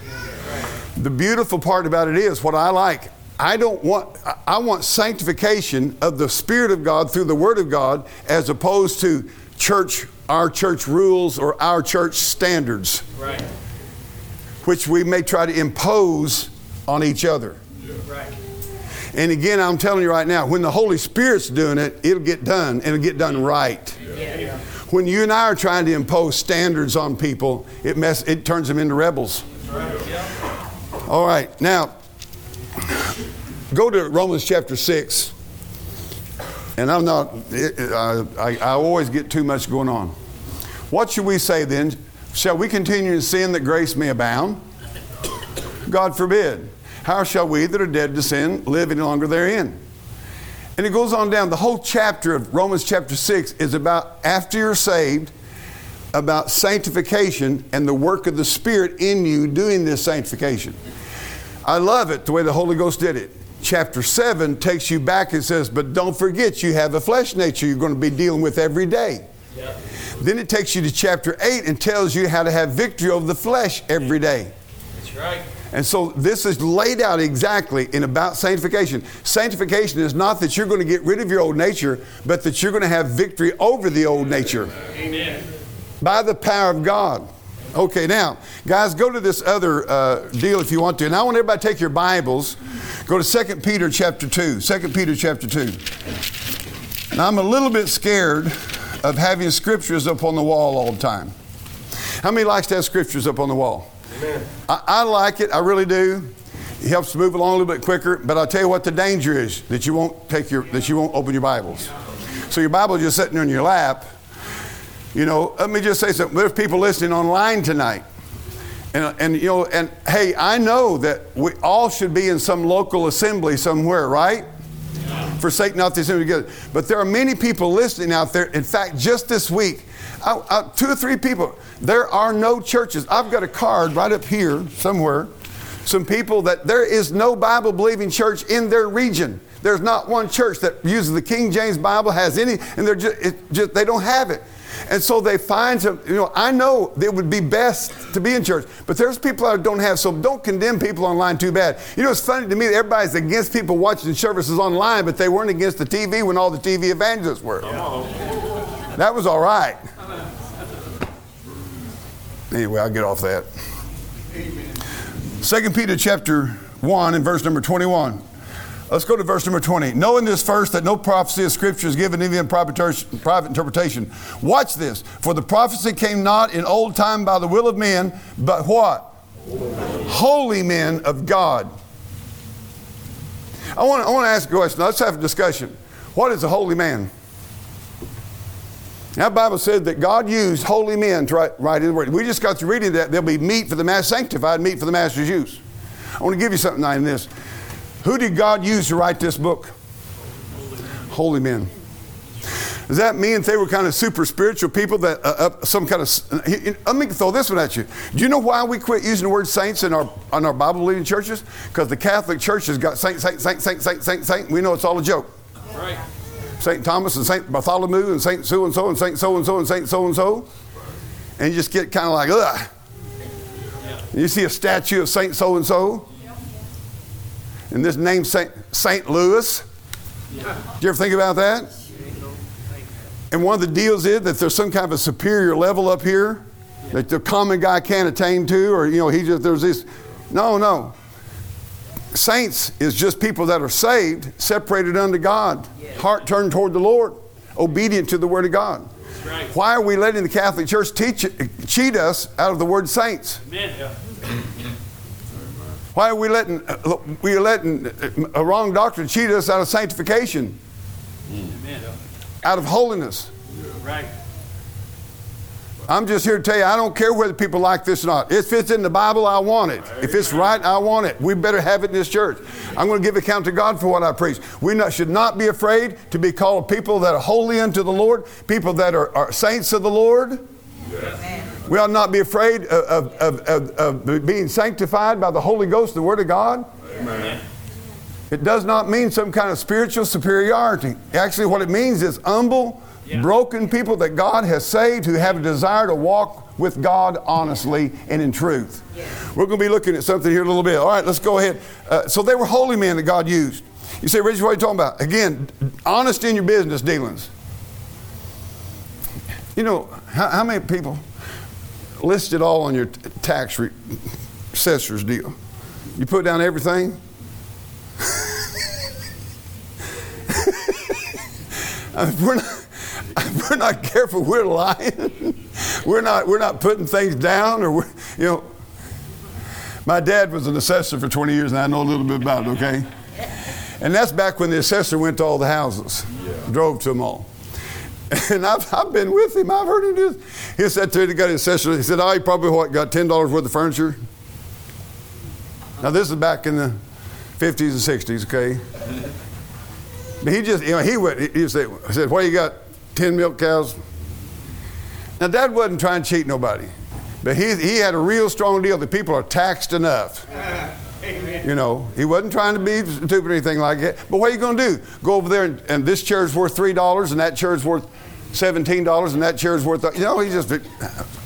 The beautiful part about it is what I like. I don't want I want sanctification of the Spirit of God through the Word of God as opposed to church our church rules or our church standards. Right. Which we may try to impose on each other. Right. And again, I'm telling you right now, when the Holy Spirit's doing it, it'll get done and it'll get done right. When you and I are trying to impose standards on people, it, mess, it turns them into rebels. All right, now go to Romans chapter 6. And I'm not, I, I, I always get too much going on. What should we say then? Shall we continue in sin that grace may abound? God forbid. How shall we that are dead to sin live any longer therein? And it goes on down. The whole chapter of Romans chapter 6 is about after you're saved, about sanctification and the work of the Spirit in you doing this sanctification. I love it the way the Holy Ghost did it. Chapter 7 takes you back and says, But don't forget, you have a flesh nature you're going to be dealing with every day. Then it takes you to chapter 8 and tells you how to have victory over the flesh every day. That's right. And so this is laid out exactly in about sanctification. Sanctification is not that you're going to get rid of your old nature, but that you're going to have victory over the old nature Amen. by the power of God. Okay, now, guys, go to this other uh, deal if you want to. And I want everybody to take your Bibles. Go to 2 Peter chapter 2. 2 Peter chapter 2. Now, I'm a little bit scared of having scriptures up on the wall all the time. How many likes to have scriptures up on the wall? I, I like it, I really do. It helps move along a little bit quicker. But I'll tell you what the danger is that you won't take your that you won't open your Bibles. So your Bible is just sitting on your lap. You know, let me just say something. There's people listening online tonight. And, and you know, and hey, I know that we all should be in some local assembly somewhere, right? Forsake not the assembly together. But there are many people listening out there. In fact, just this week, I, I, two or three people, there are no churches. I've got a card right up here somewhere. Some people that there is no Bible believing church in their region. There's not one church that uses the King James Bible, has any, and they're just, just they don't have it. And so they find some, you know, I know it would be best to be in church, but there's people that don't have, so don't condemn people online too bad. You know, it's funny to me that everybody's against people watching services online, but they weren't against the TV when all the TV evangelists were. That was all right. Anyway, I'll get off that. Second Peter chapter 1 and verse number 21. Let's go to verse number 20. Knowing this first, that no prophecy of Scripture is given even in private interpretation. Watch this. For the prophecy came not in old time by the will of men, but what? Holy men of God. I want, I want to ask a question. Let's have a discussion. What is a holy man? The Bible said that God used holy men to write, write His word. We just got through reading that. There'll be meet for the master, sanctified meet for the master's use. I want to give you something in this. Who did God use to write this book? Holy men. Does that mean they were kind of super spiritual people that uh, uh, some kind of? Let me throw this one at you. Do you know why we quit using the word saints in our on our Bible believing churches? Because the Catholic Church has got saint, saint, saint, saint, saint, saint, saint. We know it's all a joke. Right. Saint Thomas and Saint Bartholomew and Saint so and so and Saint so and so and Saint so and so, and you just get kind of like ugh. You see a statue of Saint so and so, and this name Saint Saint Louis. Do you ever think about that? And one of the deals is that there's some kind of a superior level up here that the common guy can't attain to, or you know, he just there's this. No, no. Saints is just people that are saved, separated unto God, heart turned toward the Lord, obedient to the Word of God. right. Why are we letting the Catholic Church teach, cheat us out of the word saints? Amen. Yeah. Why are we letting uh, we letting a wrong doctrine cheat us out of sanctification, Amen. out of holiness? Right. I'm just here to tell you, I don't care whether people like this or not. If it's in the Bible, I want it. If it's right, I want it. We better have it in this church. I'm going to give account to God for what I preach. We not, should not be afraid to be called people that are holy unto the Lord, people that are, are saints of the Lord. We ought not be afraid of, of, of, of, being sanctified by the Holy Ghost, the Word of God. Amen. It does not mean some kind of spiritual superiority. Actually, what it means is humble, Yeah. broken people that God has saved who have a desire to walk with God honestly and in truth. We're going to be looking at something here in a little bit. All right, let's go ahead. Uh, so they were holy men that God used. You say, Richard, what are you talking about? Again, honest in your business dealings. You know, how, how many people list it all on your t- tax re- assessor's deal? You put down everything? I mean, we're not, we're not careful. We're lying. We're not. We're not putting things down, or we're, you know. My dad was an assessor for 20 years, and I know a little bit about it. Okay, and that's back when the assessor went to all the houses, drove to them all. And I've, I've been with him. I've heard him do this. He said to the guy, the assessor, he said, "Oh, probably what got ten dollars worth of furniture." Now this is back in the 50s and 60s. Okay. But he just, you know, he would, he say, I said, what you got? 10 milk cows? Now, Dad wasn't trying to cheat nobody, but he, he had a real strong deal that people are taxed enough. You know, he wasn't trying to be stupid or anything like that. But what are you going to do? Go over there and, and this chair's worth $3 and that chair's worth $17 and that chair's worth, you know, he just,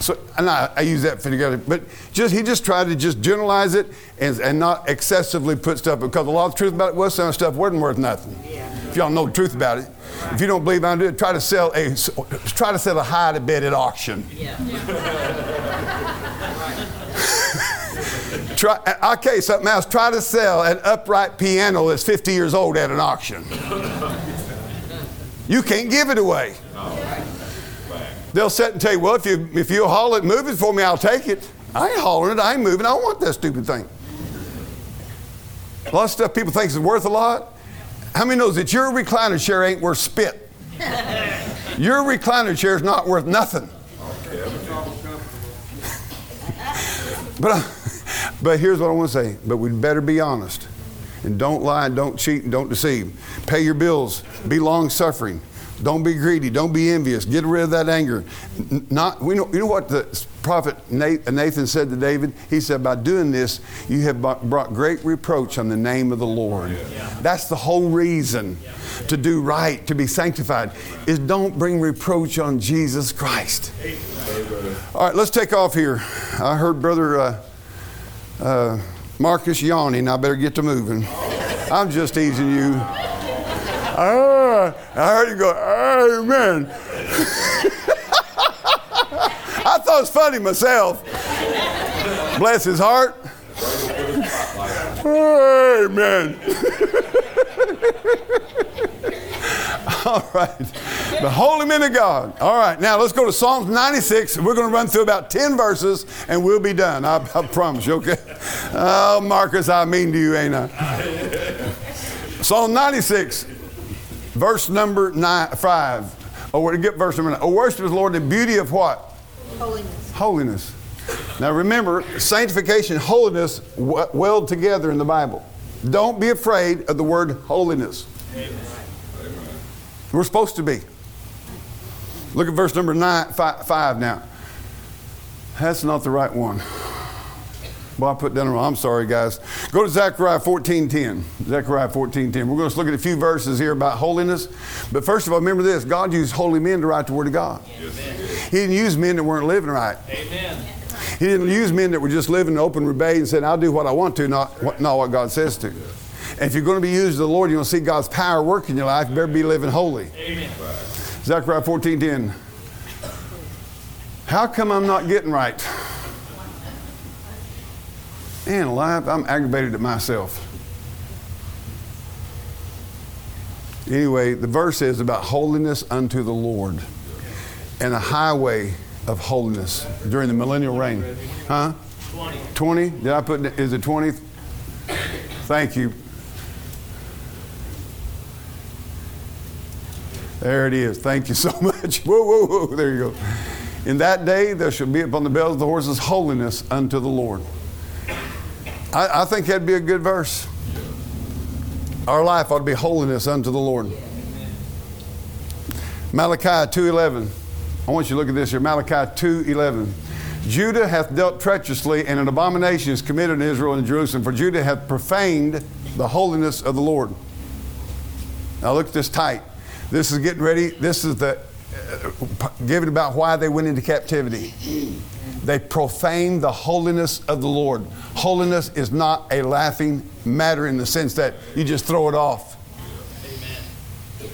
so, and I, I use that for together, but just, he just tried to just generalize it and, and not excessively put stuff, because a lot of the truth about it was some of the stuff wasn't worth nothing. If y'all know the truth about it. If you don't believe I'm doing it, try to sell a, try to sell a hide a bed at auction. Try, I'll tell you something else. Try to sell an upright piano that's 50 years old at an auction. You can't give it away. They'll sit and tell you, well, if you if you haul it, move it for me, I'll take it. I ain't hauling it. I ain't moving. I don't want that stupid thing. A lot of stuff people think is worth a lot. How many knows that your recliner chair ain't worth spit? Your recliner chair is not worth nothing. But, I, but here's what I want to say. But we'd better be honest. And don't lie, don't cheat, and don't deceive. Pay your bills. Be long suffering. Don't be greedy. Don't be envious. Get rid of that anger. Not, we know, you know what the prophet Nathan said to David? He said, By doing this, you have brought great reproach on the name of the Lord. That's the whole reason to do right, to be sanctified, is don't bring reproach on Jesus Christ. All right, let's take off here. I heard Brother uh, uh, Marcus yawning. I better get to moving. I'm just teasing you. Ah, I heard you go, Amen. I thought it was funny myself. Bless his heart. Amen. All right. The holy men of God. All right. Now let's go to Psalms 96. We're going to run through about 10 verses and we'll be done. I, I promise you, okay? Oh, Marcus, I mean to you, ain't I? Psalm 96, verse number nine, 5. Oh, we're gonna get verse number 9. Oh, worship the Lord in the beauty of what? Holiness. Holiness. Now remember, sanctification and holiness w- weld together in the Bible. Don't be afraid of the word holiness. Amen. We're supposed to be. Look at verse number nine, five, five now. That's not the right one. Well, I put down wrong. I'm sorry, guys. Go to Zechariah 14:10. Zechariah 14:10. We're going to look at a few verses here about holiness. But first of all, remember this: God used holy men to write the Word of God. He didn't use men that weren't living right. Amen. He didn't use men that were just living in open rebellion and saying, "I'll do what I want to, not what, not what God says to." And if you're going to be used of the Lord, you're going to see God's power work in your life. You better be living holy. Amen. Zechariah 14:10. How come I'm not getting right? Man alive, I'm aggravated at myself. Anyway, the verse is about holiness unto the Lord and a highway of holiness during the millennial reign. Huh? 20. 20? Did I put, is it 20? Thank you. There it is. Thank you so much. Whoa, whoa, whoa. There you go. In that day there shall be upon the bells of the horses holiness unto the Lord. I, I think that'd be a good verse. Our life ought to be holiness unto the Lord. Malachi 2.11. I want you to look at this here. Malachi 2.11. Judah hath dealt treacherously, and an abomination is committed in Israel and Jerusalem, for Judah hath profaned the holiness of the Lord. Now look at this tight. This is getting ready. This is the uh, about why they went into captivity. They profaned the holiness of the Lord. Holiness is not a laughing matter in the sense that you just throw it off. Amen.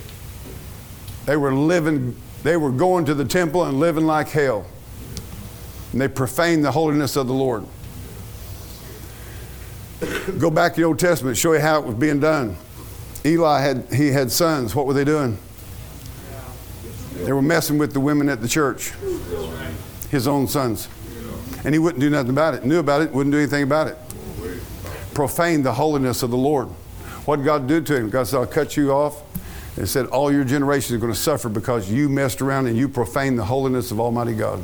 They were living, they were going to the temple and living like hell. And they profaned the holiness of the Lord. Go back to the Old Testament, show you how it was being done. Eli had he had sons. What were they doing? They were messing with the women at the church. His own sons. And he wouldn't do nothing about it. Knew about it, wouldn't do anything about it. Profaned the holiness of the Lord. What God do to him? God said, I'll cut you off. And said, All your generations are going to suffer because you messed around and you profaned the holiness of Almighty God.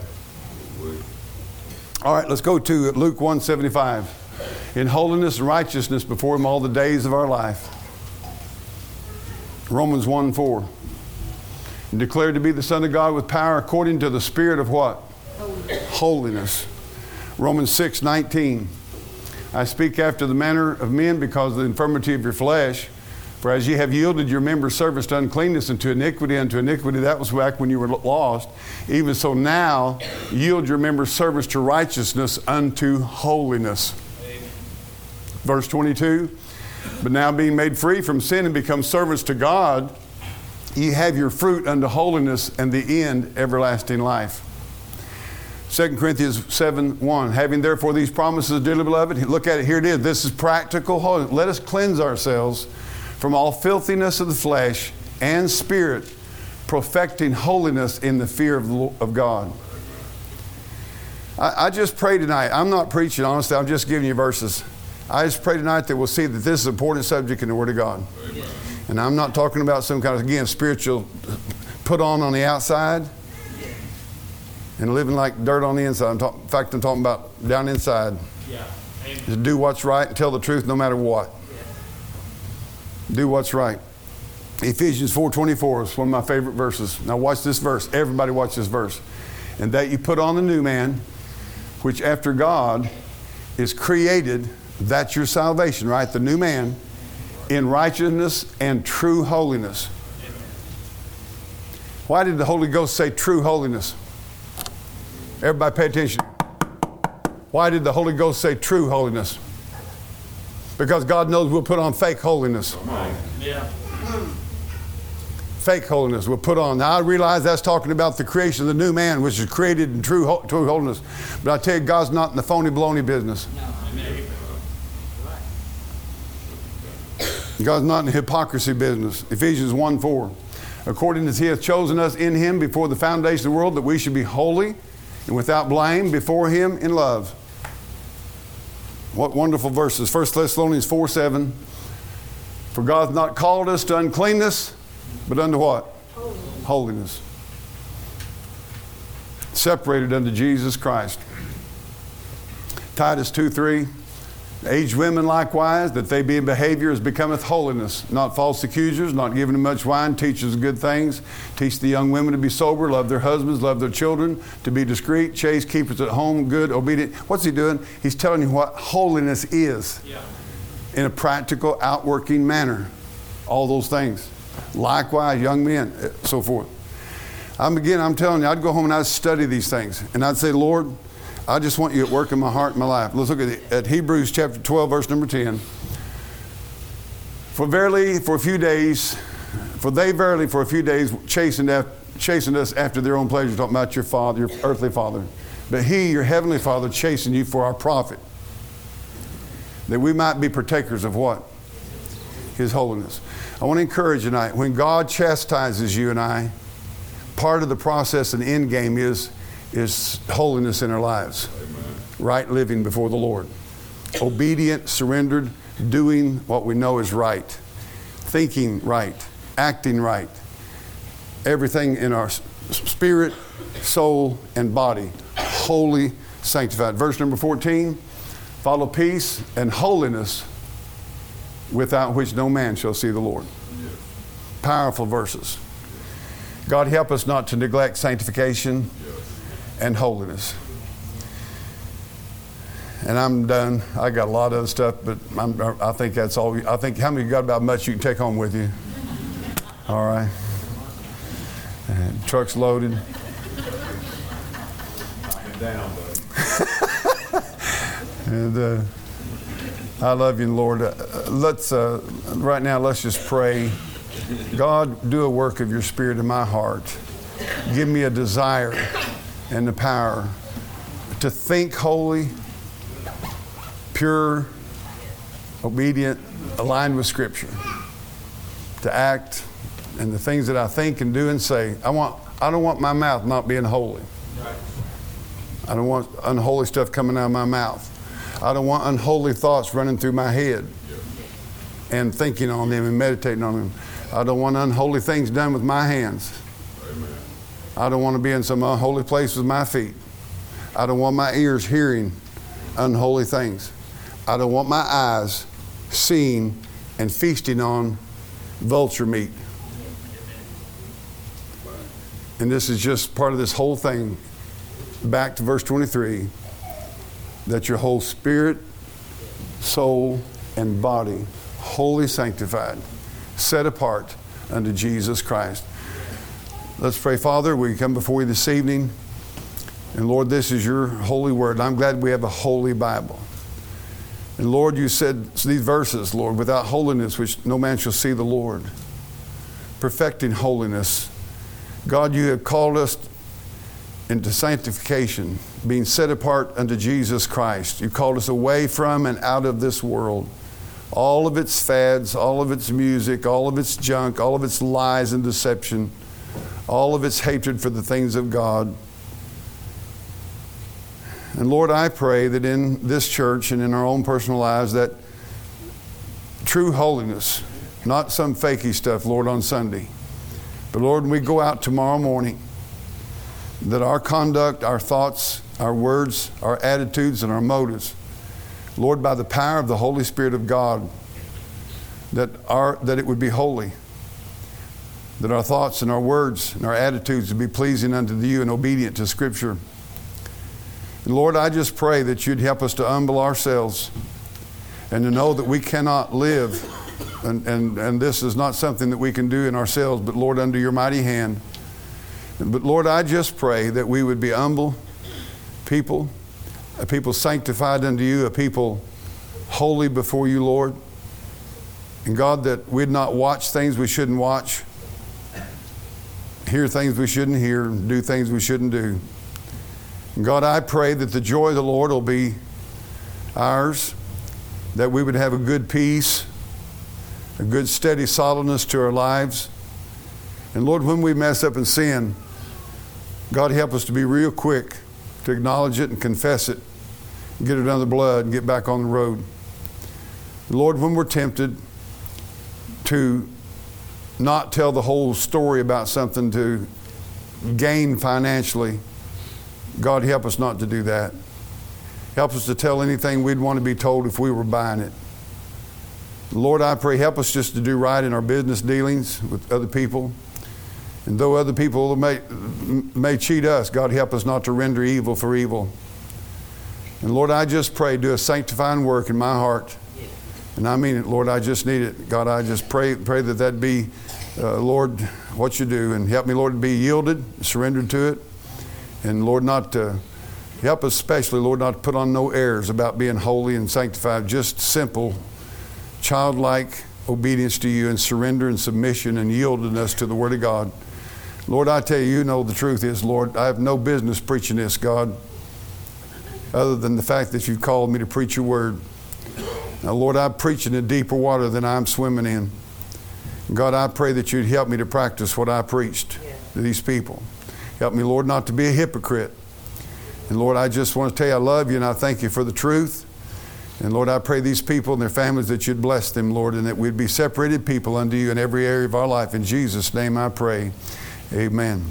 All right, let's go to Luke 175. In holiness and righteousness before him all the days of our life. Romans 1 4. And declared to be the Son of God with power according to the Spirit of what? Holiness. Holiness. Romans 6 19. I speak after the manner of men because of the infirmity of your flesh. For as ye have yielded your members service to uncleanness and to iniquity unto iniquity, that was back when you were lost. Even so now, yield your members service to righteousness unto holiness. Verse 22 But now being made free from sin and become servants to God, ye have your fruit unto holiness and the end everlasting life. 2 Corinthians 7 1. Having therefore these promises, dearly beloved, look at it, here it is. This is practical holiness. Let us cleanse ourselves from all filthiness of the flesh and spirit, perfecting holiness in the fear of, the, of God. I, I just pray tonight. I'm not preaching, honestly, I'm just giving you verses. I just pray tonight that we'll see that this is an important subject in the Word of God. And I'm not talking about some kind of, again, spiritual put on on the outside and living like dirt on the inside. I'm talk, in fact, I'm talking about down inside. Yeah. To do what's right and tell the truth no matter what. Do what's right. Ephesians 4:24 is one of my favorite verses. Now watch this verse. Everybody watch this verse. And that you put on the new man, which after God is created, that's your salvation, right? The new man in righteousness and true holiness. Why did the Holy Ghost say true holiness? Everybody pay attention. Why did the Holy Ghost say true holiness? Because God knows we'll put on fake holiness. Yeah. Fake holiness we'll put on. Now I realize that's talking about the creation of the new man, which is created in true, true holiness. But I tell you, God's not in the phony baloney business. Amen. God's not in the hypocrisy business. Ephesians 1 4. According as He hath chosen us in Him before the foundation of the world, that we should be holy and without blame before Him in love. What wonderful verses. 1 Thessalonians 4 7. For God hath not called us to uncleanness, but unto what? Holiness. Holiness. Separated unto Jesus Christ. Titus 2 3. Aged women likewise, that they be in behavior as becometh holiness, not false accusers, not giving them much wine, teachers of good things. Teach the young women to be sober, love their husbands, love their children, to be discreet, chaste, keepers at home, good, obedient. What's he doing? He's telling you what holiness is Yeah. in a practical, outworking manner. All those things. Likewise, young men, eh, so forth. I'm again, I'm telling you, I'd go home and I'd study these things. And I'd say, Lord, I just want you at work in my heart and my life. Let's look at, at Hebrews chapter 12, verse number 10. For verily, for a few days, for they verily for a few days chastened, af- chastened us after their own pleasure, talking about your father, your earthly father. But he, your heavenly father, chastened you for our profit, that we might be partakers of what? His holiness. I want to encourage you tonight, when God chastises you and I, part of the process and end game is, is holiness in our lives. Right living before the Lord. Obedient, surrendered, doing what we know is right. Thinking right. Acting right. Everything in our spirit, soul, and body. Holy, sanctified. Verse number 14 follow peace and holiness without which no man shall see the Lord. Powerful verses. God help us not to neglect sanctification and holiness. And I'm done. I got a lot of stuff, but I'm, I think that's all. I think how many you got about much you can take home with you? All right. And truck's loaded. And uh, I love you, Lord. Uh, let's uh, right now. Let's just pray. God, do a work of your Spirit in my heart. Give me a desire and the power to think holy, pure, obedient, aligned with Scripture. To act and the things that I think and do and say. I want. I don't want my mouth not being holy. I don't want unholy stuff coming out of my mouth. I don't want unholy thoughts running through my head and thinking on them and meditating on them. I don't want unholy things done with my hands. I don't want to be in some unholy place with my feet. I don't want my ears hearing unholy things. I don't want my eyes seeing and feasting on vulture meat. And this is just part of this whole thing. Back to verse 23 that your whole spirit, soul, and body wholly sanctified, set apart unto Jesus Christ. Let's pray, Father. We come before you this evening. And Lord, this is your holy word. I'm glad we have a holy Bible. And Lord, you said these verses, Lord, without holiness, which no man shall see the Lord, perfecting holiness. God, you have called us into sanctification, being set apart unto Jesus Christ. You called us away from and out of this world. All of its fads, all of its music, all of its junk, all of its lies and deception, all of its hatred for the things of God. And Lord, I pray that in this church and in our own personal lives that true holiness, not some fakey stuff, Lord, on Sunday. But Lord, when we go out tomorrow morning, that our conduct, our thoughts, our words, our attitudes, and our motives, Lord, by the power of the Holy Spirit of God, that, our, that it would be holy, that our thoughts and our words and our attitudes would be pleasing unto you and obedient to Scripture. And Lord, I just pray that you'd help us to humble ourselves and to know that we cannot live, and, and, and this is not something that we can do in ourselves, but Lord, under your mighty hand. But Lord, I just pray that we would be humble people, a people sanctified unto you, a people holy before you, Lord. And God, that we'd not watch things we shouldn't watch, hear things we shouldn't hear, do things we shouldn't do. God, I pray that the joy of the Lord will be ours, that we would have a good peace, a good steady solidness to our lives. And Lord, when we mess up and sin, God help us to be real quick to acknowledge it and confess it, and get it under the blood and get back on the road. Lord, when we're tempted to not tell the whole story about something to gain financially, God help us not to do that. Help us to tell anything we'd want to be told if we were buying it. Lord, I pray, help us just to do right in our business dealings with other people. And though other people may, may cheat us, God, help us not to render evil for evil. And Lord, I just pray, do a sanctifying work in my heart. And I mean it, Lord, I just need it. God, I just pray, pray that that be, uh, Lord, what you do. And help me, Lord, to be yielded, surrendered to it. And Lord, not to help us, especially, Lord, not to put on no airs about being holy and sanctified, just simple, childlike obedience to you and surrender and submission and yieldedness to the Word of God. Lord, I tell you, you know the truth is, Lord, I have no business preaching this, God, other than the fact that you've called me to preach your word. Now, Lord, I'm preaching in deeper water than I'm swimming in. God, I pray that you'd help me to practice what I preached to these people. Help me, Lord, not to be a hypocrite. And Lord, I just want to tell you I love you and I thank you for the truth. And Lord, I pray these people and their families that you'd bless them, Lord, and that we'd be separated people unto you in every area of our life. In Jesus' name I pray. Amen.